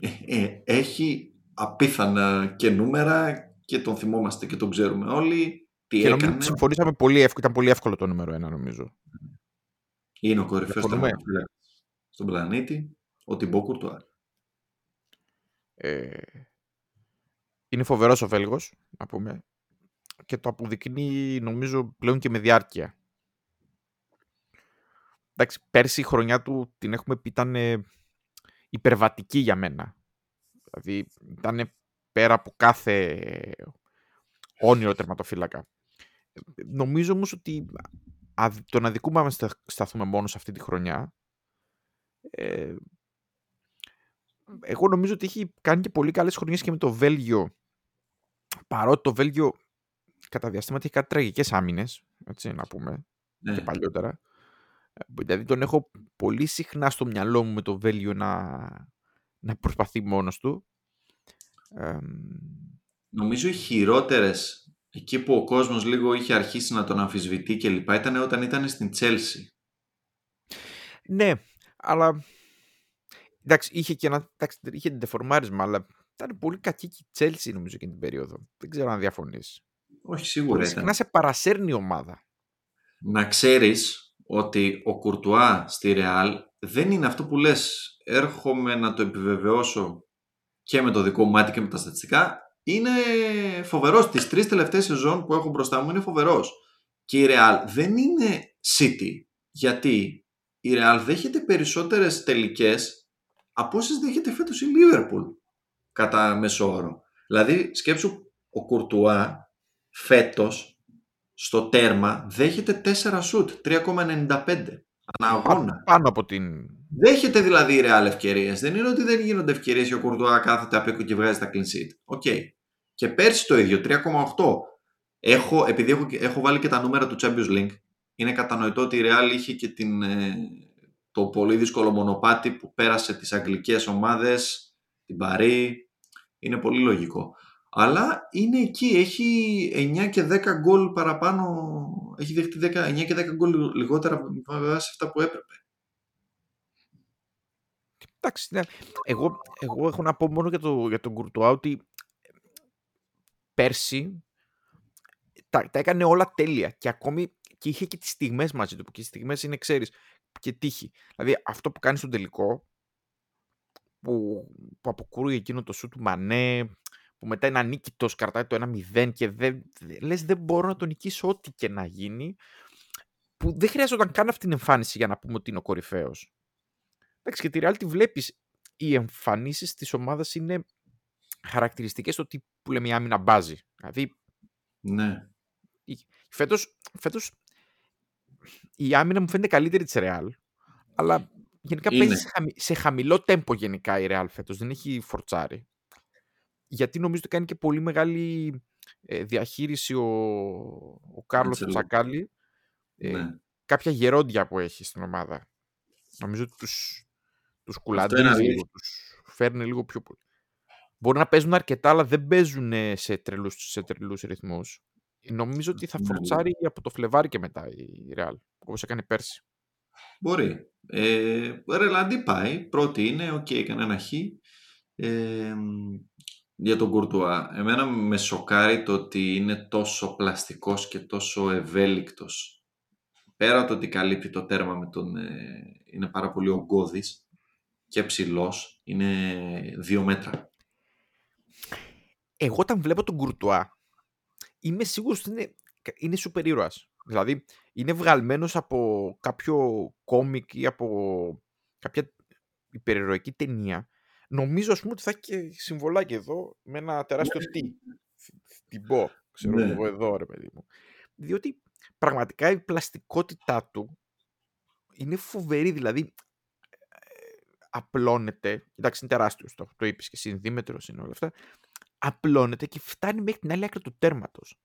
ε, ε, έχει απίθανα και νούμερα και τον θυμόμαστε και τον ξέρουμε όλοι. Τι και έκανε. συμφωνήσαμε πολύ εύκολο, ήταν πολύ εύκολο το νούμερο ένα νομίζω. Είναι ο κορυφαίος στον πλανήτη, ο Τιμπό Κουρτουάρ. Ε, είναι φοβερός ο Βέλγος, να πούμε, και το αποδεικνύει νομίζω πλέον και με διάρκεια. Εντάξει, πέρσι η χρονιά του την έχουμε πει ήταν υπερβατική για μένα. Δηλαδή ήταν πέρα από κάθε όνειρο τερματοφύλακα. Νομίζω όμως ότι το να δικούμε σταθούμε μόνο σε αυτή τη χρονιά Ε, εγώ νομίζω ότι έχει κάνει και πολύ καλές χρονιές και με το Βέλγιο. Παρότι το Βέλγιο κατά διαστήματα έχει κάτι τραγικές άμυνες, έτσι να πούμε, Ναι. και παλιότερα. Ε, Δηλαδή τον έχω πολύ συχνά στο μυαλό μου με το Βέλγιο να, να προσπαθεί μόνος του. Ε, Νομίζω οι χειρότερες εκεί που ο κόσμος λίγο είχε αρχίσει να τον αμφισβητεί και λοιπά ήταν όταν ήταν στην Τσέλσι. ναι, αλλά εντάξει, είχε και ένα, εντάξει, είχε τεφορμάρισμα, αλλά ήταν πολύ κακή και η Chelsea νομίζω εκείνη την περίοδο. Δεν ξέρω αν διαφωνείς. Όχι σίγουρα Πολύ ήταν. συχνά σε παρασέρνει η ομάδα. Να ξέρεις ότι ο Κουρτουά στη Ρεάλ δεν είναι αυτό που λες. Έρχομαι να το επιβεβαιώσω και με το δικό μου μάτι και με τα στατιστικά. Είναι φοβερός. Τις τρεις τελευταίες σεζόν που έχω μπροστά μου είναι φοβερός. Και η Ρεάλ δεν είναι City. Γιατί η Ρεάλ δέχεται περισσότερες τελικές από όσες δέχεται φέτος η Λίβερπουλ κατά μέσο όρο. Δηλαδή σκέψου ο Κουρτουά φέτος στο τέρμα δέχεται 4 σουτ, 3,95 ανά αγώνα. Πάνω από την... Δέχεται δηλαδή η Real ευκαιρίες. Δεν είναι ότι δεν γίνονται ευκαιρίες και ο Κουρτουά κάθεται απ' έξω και βγάζει τα clean sheet. OK. Και πέρσι το ίδιο, 3,8. Έχω, επειδή έχω, έχω βάλει και τα νούμερα του Champions League, είναι κατανοητό ότι η Real είχε και την, ε, το πολύ δύσκολο μονοπάτι που πέρασε τις αγγλικές ομάδες, την Παρή. Είναι πολύ λογικό. Αλλά είναι εκεί, έχει 9 και 10 γκολ παραπάνω, έχει δεχτεί 10, 9 και 10 γκολ λιγότερα βάσει αυτά που έπρεπε. Εντάξει, ναι. εγώ, εγώ έχω να πω μόνο για, το, για τον Κουρτουά ότι πέρσι τα, τα έκανε όλα τέλεια και ακόμη και είχε και τις στιγμές μαζί του που και οι στιγμές είναι ξέρεις και τύχη. Δηλαδή αυτό που κάνεις στον τελικό που, που αποκρούει εκείνο το σου του Μανέ που μετά είναι ανίκητος, κρατάει το 1-0 και δεν, δε- λες δεν μπορώ να τον νικήσω ό,τι και να γίνει που δεν χρειάζονταν καν αυτή την εμφάνιση για να πούμε ότι είναι ο κορυφαίος. Εντάξει, και τη Real τη βλέπεις. Οι εμφανίσεις της ομάδας είναι χαρακτηριστικές στο τι που λέμε η άμυνα μπάζει. Δηλαδή, Ναι. φέτος, φέτος η άμυνα μου φαίνεται καλύτερη της Real, αλλά γενικά Είναι. παίζει σε, χαμη- σε χαμηλό τέμπο γενικά η Real φέτος, δεν έχει φορτσάρει. Γιατί νομίζω ότι κάνει και πολύ μεγάλη ε, διαχείριση ο, ο Κάρλος Αντσελότη. Τσακάλι, ε, ναι. κάποια γερόντια που έχει στην ομάδα. Νομίζω ότι τους, τους είναι κουλαντρίζει αλήθεια. λίγο, τους φέρνει λίγο πιο πολύ. Μπορεί να παίζουν αρκετά, αλλά δεν παίζουν ε, σε τρελούς, σε τρελούς ρυθμούς. Νομίζω ότι θα Ναι. φορτσάρει από το Φλεβάρι και μετά η Real, όπως έκανε πέρσι. Μπορεί. Ε, Ρελαντί πάει. Πρώτη είναι. Οκ, έκανε ένα χ. Ε, για τον Κουρτουά. Εμένα με σοκάρει το ότι είναι τόσο πλαστικός και τόσο ευέλικτος. Πέρα το ότι καλύπτει το τέρμα με τον... ε, είναι πάρα πολύ ογκώδης και ψηλός. Είναι δύο μέτρα. Εγώ όταν βλέπω τον Κουρτουά, είμαι σίγουρος ότι είναι, είναι σούπερ ήρωας. Δηλαδή, είναι βγαλμένος από κάποιο κόμικ ή από κάποια υπερηρωική ταινία. Νομίζω, ας πούμε, ότι θα έχει και συμβολάκι εδώ με ένα τεράστιο τι. Την πω, ξέρω Ναι. εγώ εδώ, ρε παιδί μου. Διότι πραγματικά η πλαστικότητά του είναι φοβερή. Δηλαδή, ε, απλώνεται. Εντάξει, είναι τεράστιο το, το είπες και εσύ, είναι δίμετρος, είναι όλα αυτά. Απλώνεται και φτάνει μέχρι την άλλη άκρη του τέρματος.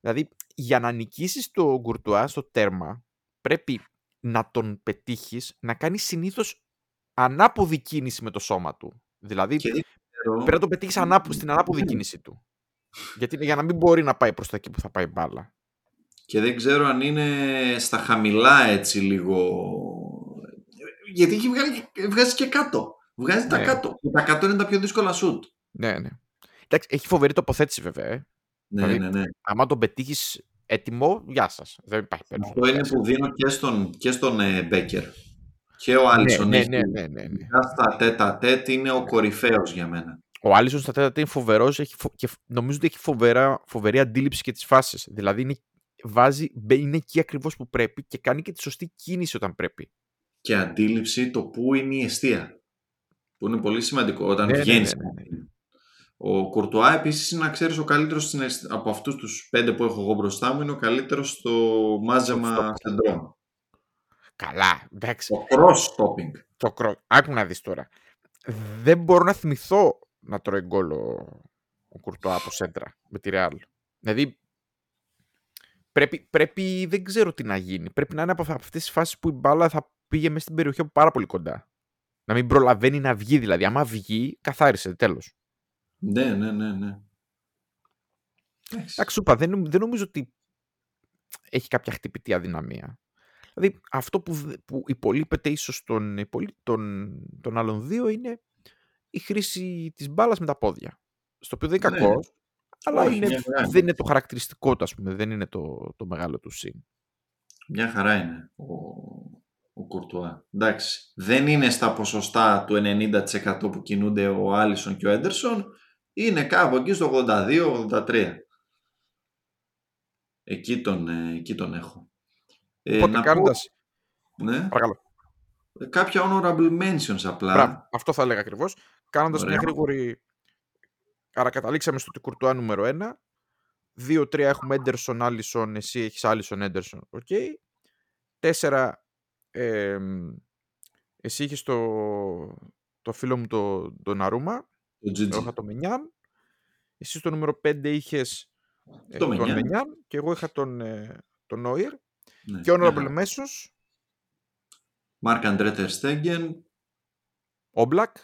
Δηλαδή, για να νικήσεις το Γκουρτουά στο τέρμα, πρέπει να τον πετύχεις να κάνεις συνήθως ανάποδη κίνηση με το σώμα του. Δηλαδή, Και δεν ξέρω... πρέπει να τον πετύχεις ανάπο, στην ανάποδη κίνηση του. Γιατί για να μην μπορεί να πάει προς τα εκεί που θα πάει η μπάλα. Και δεν ξέρω αν είναι στα χαμηλά έτσι λίγο. Γιατί έχει βγάλει, βγάζει και κάτω. Βγάζει τα Ναι. κάτω. Και Τα κάτω είναι τα πιο δύσκολα σουτ. Ναι, ναι. Εντάξει, έχει φοβερή τοποθέτηση βέβαια. Ε. Ναι, Δηλαδή, ναι, ναι. Άμα τον πετύχεις έτοιμο, γεια σας. Δεν υπάρχει Αυτό περίπτωση. είναι που δίνω και στον, και στον ε, Μπέκερ. Και ο Ναι, Άλισον. ναι, έχει- ναι, ναι, ναι, ναι. ειδικά Στα τέτα τέτ είναι ο κορυφαίος για μένα. Ο Άλισον στα τέταρτα είναι φοβερός και φ- νομίζω ότι έχει φοβερά, φοβερή αντίληψη και τις φάσεις. Δηλαδή είναι, βάζει, μπε- είναι εκεί ακριβώς που πρέπει και κάνει και τη σωστή κίνηση όταν πρέπει. Και αντίληψη το που είναι η αιστεία. Που είναι πολύ σημαντικό όταν Ναι, ναι, βγαίνεις. ναι, ναι, ναι. Ο Κουρτουά επίσης είναι να ξέρεις ο καλύτερος στην αισθ- από αυτούς τους πέντε που έχω εγώ μπροστά μου είναι ο καλύτερος στο μάζεμα Στο- κεντρών. καλά. Εντάξει. Το cross-stopping. Το κρο... Άκου να δεις τώρα. Δεν μπορώ να θυμηθώ να τρώει γκολ ο, ο Κουρτό από σέντρα με τη Ρεάλ. Δηλαδή, πρέπει, πρέπει, δεν ξέρω τι να γίνει. Πρέπει να είναι από αυτές τις φάσεις που η μπάλα θα πήγε μέσα στην περιοχή από πάρα πολύ κοντά. Να μην προλαβαίνει να βγει δηλαδή. Άμα βγει, καθάρισε, τέλος. Ναι, ναι, ναι, ναι. Εντάξει, είπα, δεν, δεν νομίζω ότι έχει κάποια χτυπητή αδυναμία. Δηλαδή, αυτό που, δ- που υπολείπεται ίσως των, υπολεί- των, των άλλων δύο είναι η χρήση της μπάλας με τα πόδια. Στο οποίο δεν είναι Ναι. κακό, αλλά Όχι, είναι, μια χαρά δεν είναι το χαρακτηριστικό του, ας πούμε. Δεν είναι το, το μεγάλο του συν. Μια χαρά είναι ο, ο Κουρτουά. Εντάξει, δεν είναι στα ποσοστά του 90% που κινούνται ο Άλισον και ο Έντερσον. Είναι κάπου εκεί στο 82-83. Εκεί τον, ε, εκεί τον έχω. Ε, Οπότε να πω- κάνοντας... ναι, Παρακαλώ. κάποια honorable mentions απλά. Μπράβο, αυτό θα έλεγα ακριβώς. Κάνοντας μια Ωραία. γρήγορη. Άρα, καταλήξαμε στο ότι Κουρτουά νούμερο 1. 2-3 έχουμε Έντερσον, Άλισον, εσύ έχεις Άλισον, Έντερσον. Οκ. 4. εσύ είχες το, το φίλο μου το, το Ντοναρούμα. Το Εγώ GG. είχα το Μενιάν. Εσύ στο νούμερο 5 είχες Το τον Μενιάν. Μενιάν και εγώ είχα τον, ε, τον Νόιερ. Ναι, Και μια honorable χαρά. μέσος, Μάρκ Αντρέ Τερ Στέγγεν, Όμπλακ.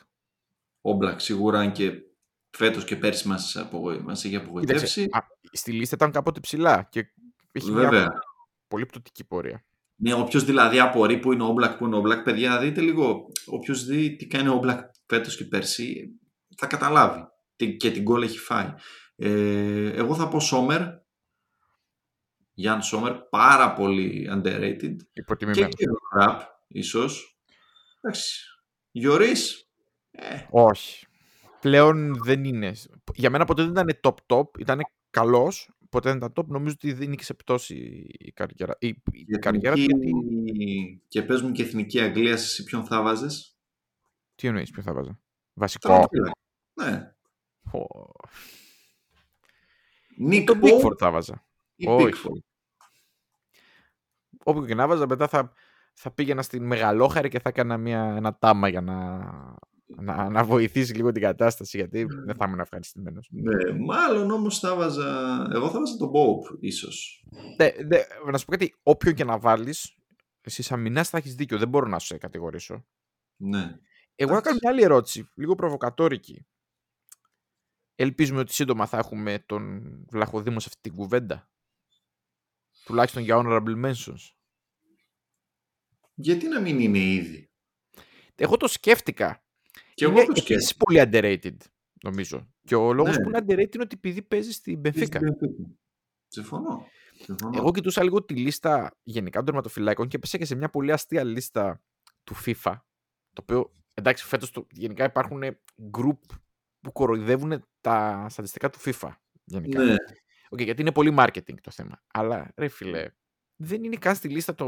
Όμπλακ σίγουρα, αν και φέτος και πέρσι μας, απογο... μας έχει απογοητεύσει. Κοίταξε, α, στη λίστα ήταν κάποτε ψηλά και έχει μια Βέβαια. πολύ πτωτική πορεία. Ναι, όποιος δηλαδή απορεί που είναι ο Black, που είναι ο Black, παιδιά, δείτε λίγο. Όποιος δει τι κάνει ο Black φέτος και πέρσι, θα καταλάβει. Τι- Και την γκολ έχει φάει. Ε, εγώ θα πω Σόμερ. Γιάνν Σόμερ, πάρα πολύ underrated. Και Υποτιμημένο. κύριο Ραπ, ίσως. Εντάξει. Γιωρίς, ε, Όχι. Πλέον δεν είναι. Για μένα ποτέ δεν ήταν top-top. Ήταν καλός. Ποτέ δεν ήταν top. Νομίζω ότι δεν νίκησε πτώση η καριέρα. Η, η η καριέρα του. εθνική... Γιατί... Και πες μου και εθνική Αγγλία, εσύ ποιον θα βάζες. Τι εννοείς, ποιο θα βάζα. Βασικό. Τερματοφύλακα. Ναι. Ω. Νίκ Τον Πο Pickford θα βάζα. ή όχι. Pickford. Όπου και να βάζα, μετά θα, θα πήγαινα στην Μεγαλόχαρη και θα έκανα μια, ένα τάμα για να, να, να βοηθήσει λίγο την κατάσταση. Γιατί δεν θα ήμουν ευχαριστημένος. Ναι, μάλλον όμως θα βάζα... Εγώ θα βάζα τον Bob, ίσως. Ναι, ναι, να σου πω κάτι, όποιον και να βάλεις, εσύ σαν μηνάς θα έχεις δίκιο. Δεν μπορώ να σε κατηγορήσω. Ναι. Εγώ να Εντάξει. κάνω μια άλλη ερώτηση, λίγο προβοκατόρικη. Ελπίζουμε ότι σύντομα θα έχουμε τον Βλαχοδήμο σε αυτή την κουβέντα. Τουλάχιστον για honorable mentions. Γιατί να μην είναι ήδη; Εγώ το σκέφτηκα. Και είναι εγώ το επίσης σκέφτηκα. πολύ underrated, νομίζω. Και ο λόγος Ναι. που είναι underrated είναι ότι επειδή παίζει στην Benfica. Συμφωνώ. Συμφωνώ. Εγώ κοιτούσα λίγο τη λίστα γενικά των τερματοφυλάκων και έπεσα και σε μια πολύ αστεία λίστα του FIFA. Το οποίο, εντάξει, φέτος το, γενικά υπάρχουν group που κοροϊδεύουν τα στατιστικά του FIFA. Γενικά. Ναι. Οκ, γιατί είναι πολύ marketing το θέμα. Αλλά ρε φίλε, δεν είναι καν στη λίστα το.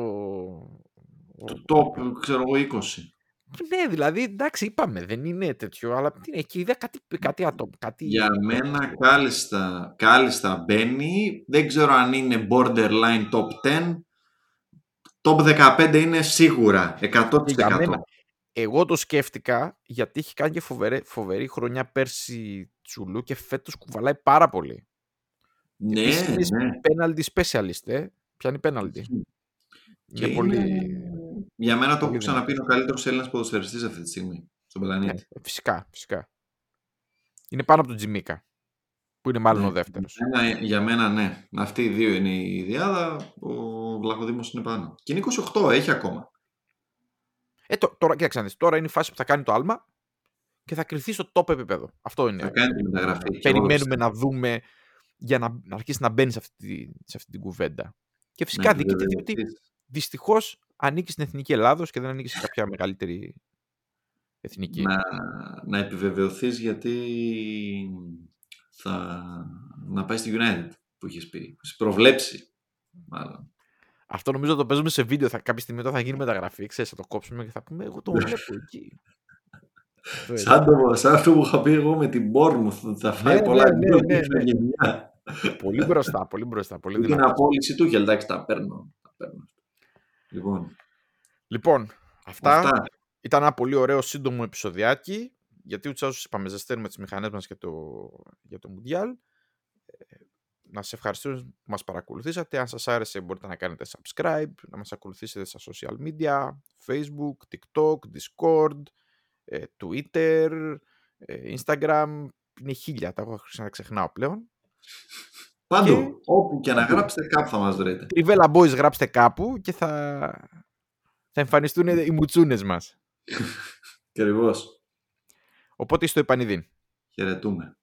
Το top, ξέρω εγώ, 20. Ναι, δηλαδή εντάξει, είπαμε, δεν είναι τέτοιο, αλλά τι είναι, εκεί είδα κάτι, κάτι άτομο. Κάτι... Για μένα κάλλιστα, κάλλιστα μπαίνει. Δεν ξέρω αν είναι borderline top 10. Top 15 είναι σίγουρα. 100%. Για μένα. Εγώ το σκέφτηκα γιατί έχει κάνει και φοβερή, φοβερή χρονιά πέρσι Τσουλού και φέτος κουβαλάει πάρα πολύ. Ναι, Επίσης είναι ναι. penalty specialist, ε. Πιάνει penalty. Και Είναι πολύ... είναι- Για μένα το έχω πολύ ξαναπεί είναι ο καλύτερος Έλληνας ποδοσφαιριστής αυτή τη στιγμή στον Ναι, πλανήτη. φυσικά, φυσικά. Είναι πάνω από τον Τζιμίκα, που είναι μάλλον Ναι, ο δεύτερος. Για μένα, για μένα, ναι. Αυτοί οι δύο είναι η διάδα. Ο Βλαχοδήμος είναι πάνω. Και είναι 28, έχει ακόμα. Ε, τω- τώρα, κοίταξε να δεις, τώρα είναι η φάση που θα κάνει το άλμα και θα κρυθεί στο top επίπεδο. Αυτό είναι. Θα κάνει τη μεταγραφή. Και εγώ το Περιμένουμε να δούμε για να, να αρχίσει να μπαίνει σε αυτή, τη- σε αυτή την κουβέντα. Και φυσικά Να δικαιούται ότι επιβεβαιωθείς. δυστυχώς ανήκει στην Εθνική Ελλάδος και δεν ανήκει σε κάποια μεγαλύτερη εθνική. να, να επιβεβαιωθείς γιατί θα να πάει στη United που έχεις πει. Έχεις προβλέψεις μάλλον. Αυτό νομίζω το παίζουμε σε βίντεο. Θα, κάποια στιγμή όταν θα γίνει μεταγραφή, ξέρεις, θα το κόψουμε και θα πούμε Εγώ το βλέπω εκεί. Αυτό είναι. Σαν, το, σαν αυτό που είχα πει εγώ με την Bournemouth θα φάει Ναι, πολλά ναι, γκολ ναι, και ναι. γενιά. πολύ μπροστά, πολύ μπροστά. Πολύ Την δυνατό. απόλυση του και εντάξει τα παίρνω. Τα παίρνω. Λοιπόν, Λοιπόν, αυτά, Αυτά. ήταν ένα πολύ ωραίο σύντομο επεισοδιάκι, γιατί ούτως άλλως είπαμε ζεσταίνουμε τις μηχανές μας για το, για το Mundial. Ε, Να σας ευχαριστούμε που μας παρακολουθήσατε. Αν σας άρεσε μπορείτε να κάνετε subscribe, να μας ακολουθήσετε στα social media, Facebook, TikTok, Discord, ε, Twitter, ε, Instagram. Είναι χίλια, τα έχω αρχίσει να ξεχνάω πλέον. Πάντου, Και- όπου και να γράψετε κάπου θα μας βρείτε. Τριβέλα Boys γράψτε κάπου και θα, θα εμφανιστούν οι μουτσούνες μας. Και ακριβώς. Οπότε στο επανειδήν. Χαιρετούμε.